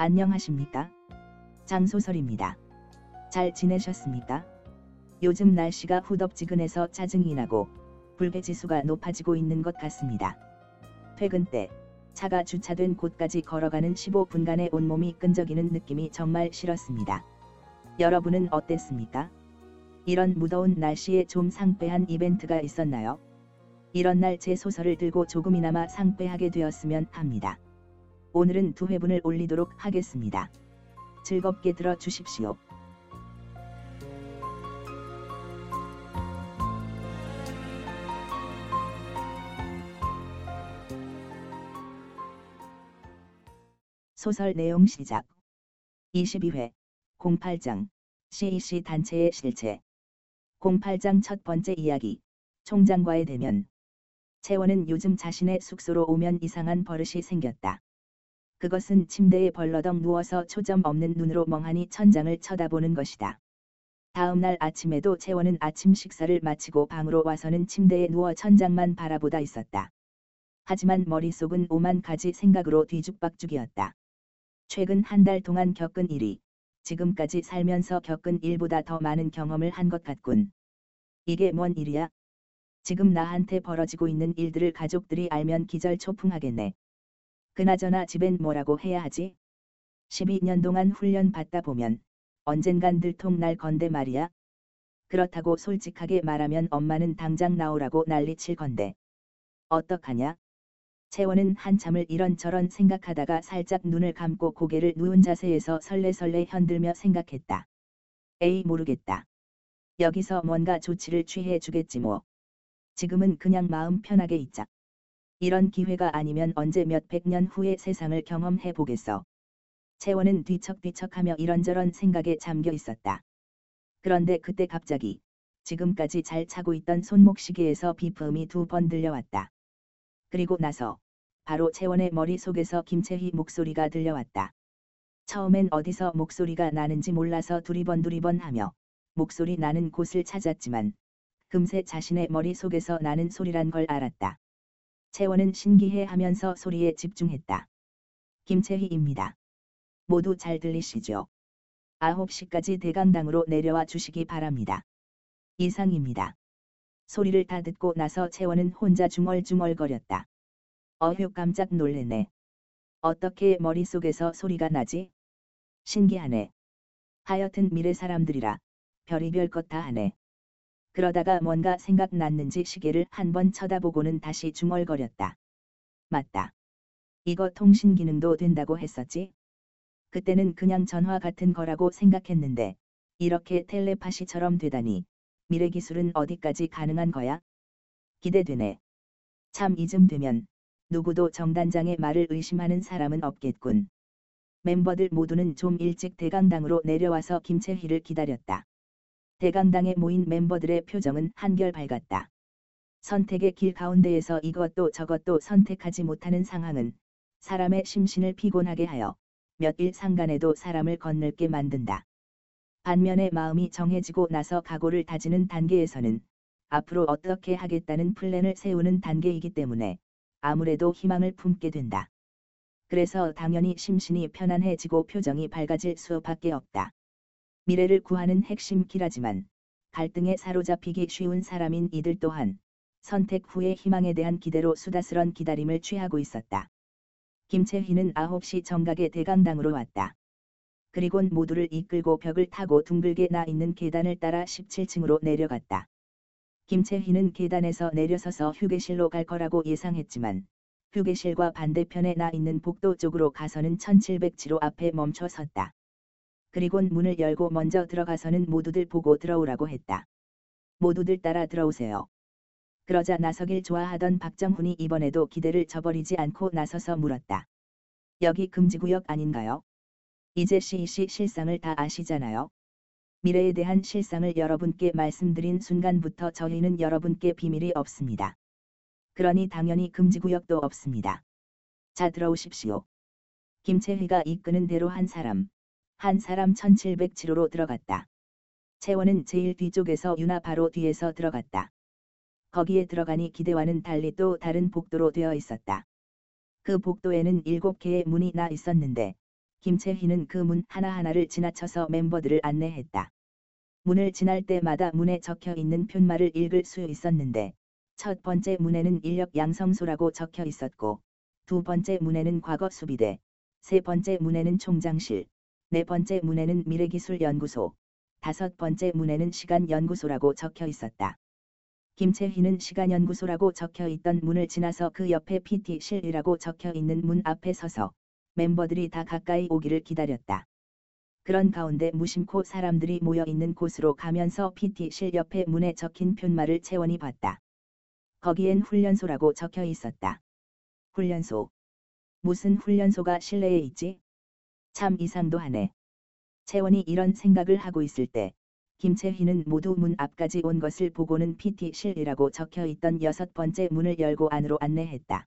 안녕하십니까? 장소설입니다. 잘 지내셨습니까? 요즘 날씨가 후덥지근해서 짜증이 나고 불쾌지수가 높아지고 있는 것 같습니다. 퇴근 때 차가 주차된 곳까지 걸어가는 15분간의 온몸이 끈적이는 느낌이 정말 싫었습니다. 여러분은 어땠습니까? 이런 무더운 날씨에 좀 상쾌한 이벤트가 있었나요? 이런 날 제 소설을 들고 조금이나마 상쾌하게 되었으면 합니다. 오늘은 두 회분을 올리도록 하겠습니다. 즐겁게 들어 주십시오. 소설 내용 시작 22회 08장 CEC 단체의 실체 08장 첫 번째 이야기 총장과의 대면 채원은 요즘 자신의 숙소로 오면 이상한 버릇이 생겼다. 그것은 침대에 벌러덩 누워서 초점 없는 눈으로 멍하니 천장을 쳐다보는 것이다. 다음 날 아침에도 채원은 아침 식사를 마치고 방으로 와서는 침대에 누워 천장만 바라보다 있었다. 하지만 머릿속은 오만 가지 생각으로 뒤죽박죽이었다. 최근 한 달 동안 겪은 일이 지금까지 살면서 겪은 일보다 더 많은 경험을 한 것 같군. 이게 뭔 일이야? 지금 나한테 벌어지고 있는 일들을 가족들이 알면 기절초풍하겠네. 그나저나 집엔 뭐라고 해야 하지? 12년 동안 훈련 받다 보면 언젠간 들통 날 건데 말이야. 그렇다고 솔직하게 말하면 엄마는 당장 나오라고 난리칠 건데. 어떡하냐? 채원은 한참을 이런저런 생각하다가 살짝 눈을 감고 고개를 누운 자세에서 설레설레 흔들며 생각했다. 에이 모르겠다. 여기서 뭔가 조치를 취해 주겠지 뭐. 지금은 그냥 마음 편하게 있자. 이런 기회가 아니면 언제 몇백 년 후의 세상을 경험해 보겠어. 채원은 뒤척뒤척하며 이런저런 생각에 잠겨 있었다. 그런데 그때 갑자기 지금까지 잘 차고 있던 손목 시계에서 비품이 두 번 들려왔다. 그리고 나서 바로 채원의 머릿속에서 김채희 목소리가 들려왔다. 처음엔 어디서 목소리가 나는지 몰라서 두리번두리번 하며 목소리 나는 곳을 찾았지만 금세 자신의 머릿속에서 나는 소리란 걸 알았다. 채원은 신기해 하면서 소리에 집중했다. 김채희입니다. 모두 잘 들리시죠? 9시까지 대강당으로 내려와 주시기 바랍니다. 이상입니다. 소리를 다 듣고 나서 채원은 혼자 중얼중얼거렸다. 어휴 깜짝 놀래네. 어떻게 머릿속에서 소리가 나지? 신기하네. 하여튼 미래 사람들이라 별이별 것 다 하네. 그러다가 뭔가 생각났는지 시계를 한 번 쳐다보고는 다시 중얼거렸다. 맞다. 이거 통신 기능도 된다고 했었지? 그때는 그냥 전화 같은 거라고 생각했는데 이렇게 텔레파시처럼 되다니 미래 기술은 어디까지 가능한 거야? 기대되네. 참 이쯤 되면 누구도 정단장의 말을 의심하는 사람은 없겠군. 멤버들 모두는 좀 일찍 대강당으로 내려와서 김채희를 기다렸다. 대강당에 모인 멤버들의 표정은 한결 밝았다. 선택의 길 가운데에서 이것도 저것도 선택하지 못하는 상황은 사람의 심신을 피곤하게 하여 몇 일 상간에도 사람을 건널게 만든다. 반면에 마음이 정해지고 나서 각오를 다지는 단계에서는 앞으로 어떻게 하겠다는 플랜을 세우는 단계이기 때문에 아무래도 희망을 품게 된다. 그래서 당연히 심신이 편안해지고 표정이 밝아질 수밖에 없다. 미래를 구하는 핵심 키라지만 갈등에 사로잡히기 쉬운 사람인 이들 또한 선택 후의 희망에 대한 기대로 수다스런 기다림을 취하고 있었다. 김채희는 9시 정각에 대강당으로 왔다. 그리곤 모두를 이끌고 벽을 타고 둥글게 나 있는 계단을 따라 17층으로 내려갔다. 김채희는 계단에서 내려서서 휴게실로 갈 거라고 예상했지만 휴게실과 반대편에 나 있는 복도 쪽으로 가서는 1707호 앞에 멈춰 섰다. 그리곤 문을 열고 먼저 들어가서는 모두들 보고 들어오라고 했다. 모두들 따라 들어오세요. 그러자 나서길 좋아하던 박정훈이 이번에도 기대를 저버리지 않고 나서서 물었다. 여기 금지구역 아닌가요? 이제 CEC 실상을 다 아시잖아요. 미래에 대한 실상을 여러분께 말씀드린 순간부터 저희는 여러분께 비밀이 없습니다. 그러니 당연히 금지구역도 없습니다. 자 들어오십시오. 김채희가 이끄는 대로 한 사람, 한 사람 1707호로 들어갔다. 채원은 제일 뒤쪽에서 유나 바로 뒤에서 들어갔다. 거기에 들어가니 기대와는 달리 또 다른 복도로 되어 있었다. 그 복도에는 7개의 문이 나 있었는데 김채희는 그 문 하나하나를 지나쳐서 멤버들을 안내했다. 문을 지날 때마다 문에 적혀 있는 편말을 읽을 수 있었는데 첫 번째 문에는 인력 양성소라고 적혀 있었고 두 번째 문에는 과거 수비대, 세 번째 문에는 총장실, 네 번째 문에는 미래기술연구소, 다섯 번째 문에는 시간연구소라고 적혀 있었다. 김채희는 시간연구소라고 적혀 있던 문을 지나서 그 옆에 PT실이라고 적혀 있는 문 앞에 서서 멤버들이 다 가까이 오기를 기다렸다. 그런 가운데 무심코 사람들이 모여 있는 곳으로 가면서 PT실 옆에 문에 적힌 편말을 채원이 봤다. 거기엔 훈련소라고 적혀 있었다. 훈련소. 무슨 훈련소가 실내에 있지? 참 이상도 하네. 채원이 이런 생각을 하고 있을 때 김채희는 모두 문 앞까지 온 것을 보고는 PT실이라고 적혀 있던 여섯 번째 문을 열고 안으로 안내했다.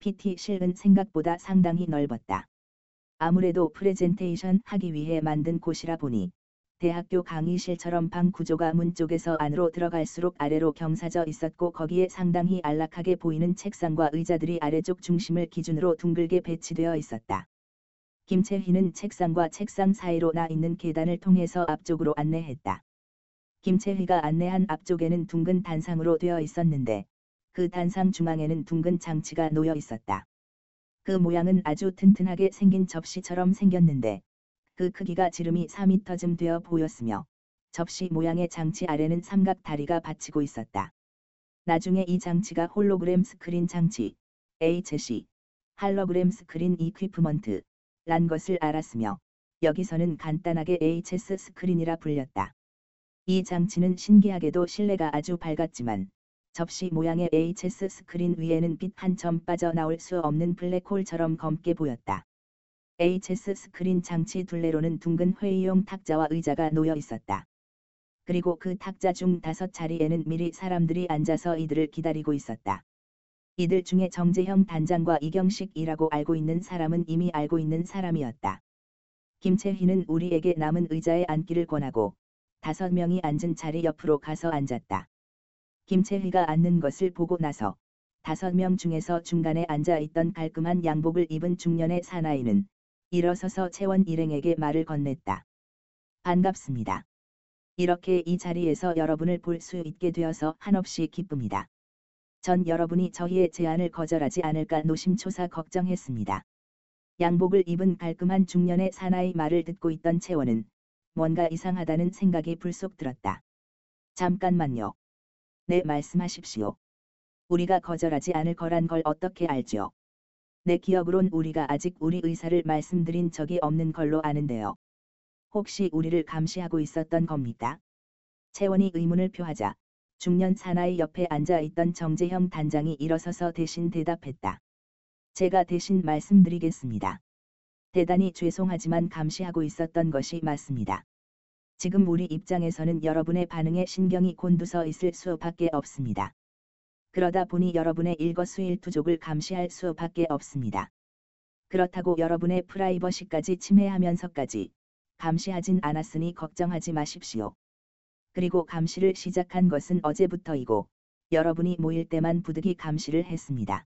PT실은 생각보다 상당히 넓었다. 아무래도 프레젠테이션 하기 위해 만든 곳이라 보니 대학교 강의실처럼 방 구조가 문 쪽에서 안으로 들어갈수록 아래로 경사져 있었고 거기에 상당히 안락하게 보이는 책상과 의자들이 아래쪽 중심을 기준으로 둥글게 배치되어 있었다. 김채희는 책상과 책상 사이로 나 있는 계단을 통해서 앞쪽으로 안내했다. 김채희가 안내한 앞쪽에는 둥근 단상으로 되어 있었는데 그 단상 중앙에는 둥근 장치가 놓여 있었다. 그 모양은 아주 튼튼하게 생긴 접시처럼 생겼는데 그 크기가 지름이 4m쯤 되어 보였으며 접시 모양의 장치 아래는 삼각 다리가 받치고 있었다. 나중에 이 장치가 홀로그램 스크린 장치, HSE, hologram screen equipment, 란 것을 알았으며 여기서는 간단하게 HS 스크린이라 불렸다. 이 장치는 신기하게도 실내가 아주 밝았지만 접시 모양의 HS 스크린 위에는 빛 한 점 빠져나올 수 없는 블랙홀처럼 검게 보였다. HS 스크린 장치 둘레로는 둥근 회의용 탁자와 의자가 놓여 있었다. 그리고 그 탁자 중 다섯 자리에는 미리 사람들이 앉아서 이들을 기다리고 있었다. 이들 중에 정재형 단장과 이경식이라고 알고 있는 사람은 이미 알고 있는 사람이었다. 김채희는 우리에게 남은 의자에 앉기를 권하고 다섯 명이 앉은 자리 옆으로 가서 앉았다. 김채희가 앉는 것을 보고 나서 다섯 명 중에서 중간에 앉아 있던 깔끔한 양복을 입은 중년의 사나이는 일어서서 채원 일행에게 말을 건넸다. 반갑습니다. 이렇게 이 자리에서 여러분을 볼 수 있게 되어서 한없이 기쁩니다. 전 여러분이 저희의 제안을 거절하지 않을까 노심초사 걱정했습니다. 양복을 입은 깔끔한 중년의 사나이 말을 듣고 있던 채원은 뭔가 이상하다는 생각이 불쑥 들었다. 잠깐만요. 네 말씀하십시오. 우리가 거절하지 않을 거란 걸 어떻게 알죠? 내 기억으론 우리가 아직 우리 의사를 말씀드린 적이 없는 걸로 아는데요. 혹시 우리를 감시하고 있었던 겁니까? 채원이 의문을 표하자 중년 사나이 옆에 앉아 있던 정재형 단장이 일어서서 대신 대답했다. 제가 대신 말씀드리겠습니다. 대단히 죄송하지만 감시하고 있었던 것이 맞습니다. 지금 우리 입장에서는 여러분의 반응에 신경이 곤두서 있을 수밖에 없습니다. 그러다 보니 여러분의 일거수일투족을 감시할 수밖에 없습니다. 그렇다고 여러분의 프라이버시까지 침해하면서까지 감시하진 않았으니 걱정하지 마십시오. 그리고 감시를 시작한 것은 어제부터이고 여러분이 모일 때만 부득이 감시를 했습니다.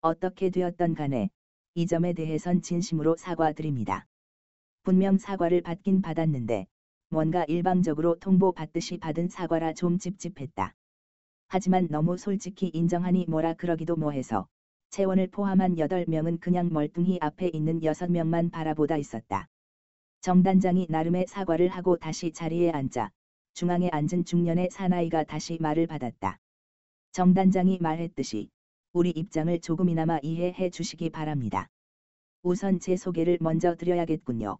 어떻게 되었던 간에 이 점에 대해선 진심으로 사과드립니다. 분명 사과를 받긴 받았는데 뭔가 일방적으로 통보받듯이 받은 사과라 좀 찝찝했다. 하지만 너무 솔직히 인정하니 뭐라 그러기도 뭐해서 채원을 포함한 8명은 그냥 멀뚱히 앞에 있는 6명만 바라보다 있었다. 정단장이 나름의 사과를 하고 다시 자리에 앉자 중앙에 앉은 중년의 사나이가 다시 말을 받았다. 정단장이 말했듯이 우리 입장을 조금이나마 이해해 주시기 바랍니다. 우선 제 소개를 먼저 드려야겠군요.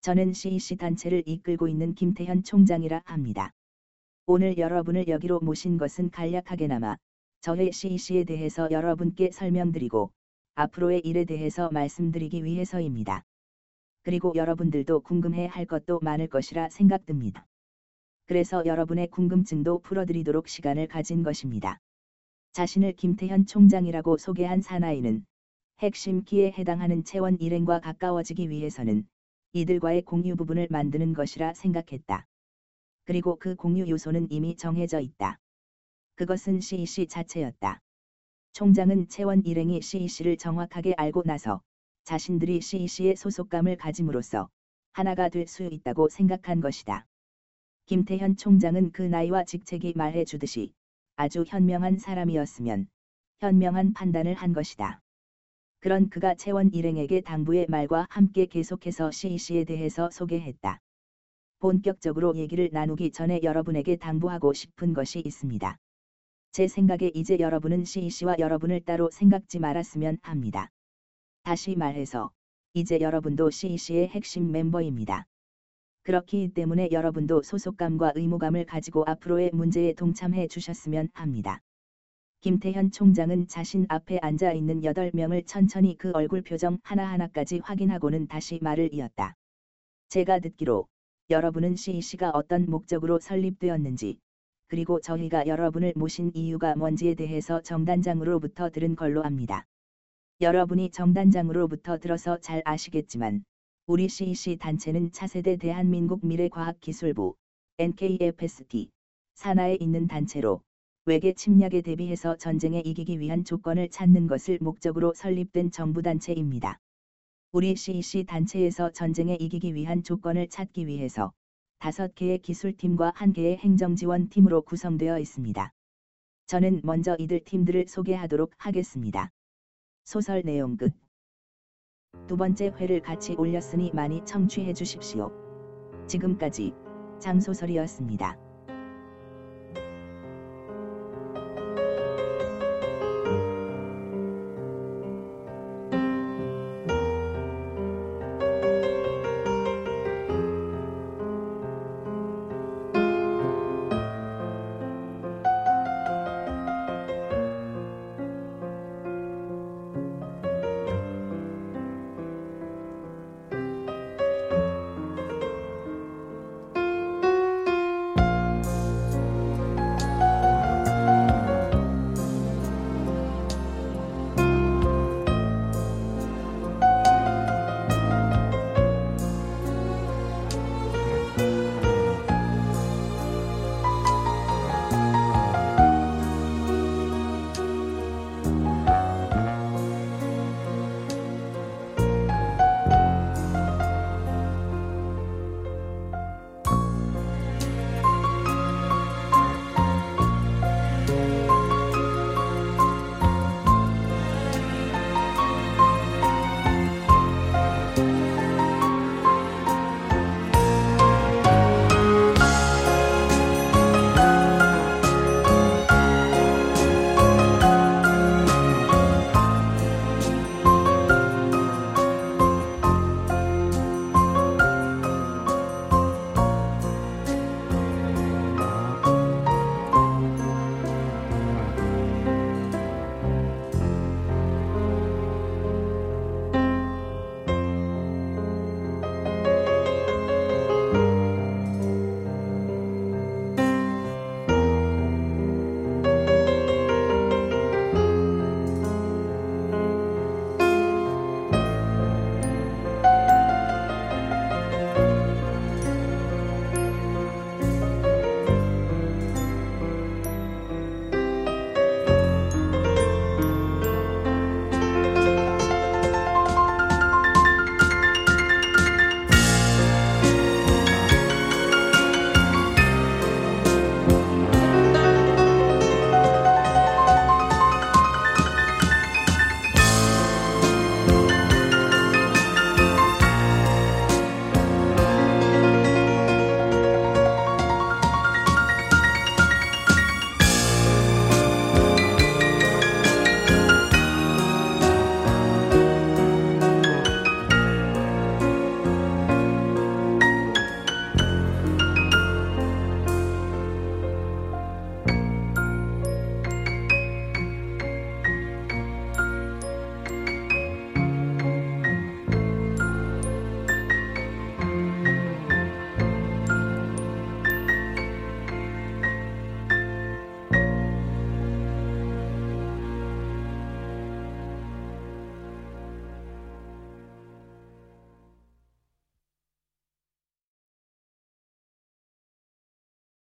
저는 CEC 단체를 이끌고 있는 김태현 총장이라 합니다. 오늘 여러분을 여기로 모신 것은 간략하게나마 저의 CEC에 대해서 여러분께 설명드리고 앞으로의 일에 대해서 말씀드리기 위해서입니다. 그리고 여러분들도 궁금해 할 것도 많을 것이라 생각됩니다. 그래서 여러분의 궁금증도 풀어드리도록 시간을 가진 것입니다. 자신을 김태현 총장이라고 소개한 사나이는 핵심 키에 해당하는 채원 일행과 가까워지기 위해서는 이들과의 공유 부분을 만드는 것이라 생각했다. 그리고 그 공유 요소는 이미 정해져 있다. 그것은 CEC 자체였다. 총장은 채원 일행이 CEC를 정확하게 알고 나서 자신들이 CEC에 소속감을 가짐으로써 하나가 될 수 있다고 생각한 것이다. 김태현 총장은 그 나이와 직책이 말해 주듯이 아주 현명한 사람이었으면 현명한 판단을 한 것이다. 그런 그가 채원 일행에게 당부의 말과 함께 계속해서 CEC에 대해서 소개했다. 본격적으로 얘기를 나누기 전에 여러분에게 당부하고 싶은 것이 있습니다. 제 생각에 이제 여러분은 CEC와 여러분을 따로 생각지 말았으면 합니다. 다시 말해서 이제 여러분도 CEC의 핵심 멤버입니다. 그렇기 때문에 여러분도 소속감과 의무감을 가지고 앞으로의 문제에 동참해 주셨으면 합니다. 김태현 총장은 자신 앞에 앉아 있는 8명을 천천히 그 얼굴 표정 하나하나까지 확인하고는 다시 말을 이었다. 제가 듣기로 여러분은 CEC가 어떤 목적으로 설립되었는지 그리고 저희가 여러분을 모신 이유가 뭔지에 대해서 정단장으로부터 들은 걸로 압니다. 여러분이 정단장으로부터 들어서 잘 아시겠지만 우리 CEC 단체는 차세대 대한민국 미래과학기술부 NKFST 산하에 있는 단체로 외계 침략에 대비해서 전쟁에 이기기 위한 조건을 찾는 것을 목적으로 설립된 정부 단체입니다. 우리 CEC 단체에서 전쟁에 이기기 위한 조건을 찾기 위해서 다섯 개의 기술팀과 한 개의 행정지원팀으로 구성되어 있습니다. 저는 먼저 이들 팀들을 소개하도록 하겠습니다. 소설 내용 끝. 두 번째 회를 같이 올렸으니 많이 청취해 주십시오. 지금까지 장소설이었습니다.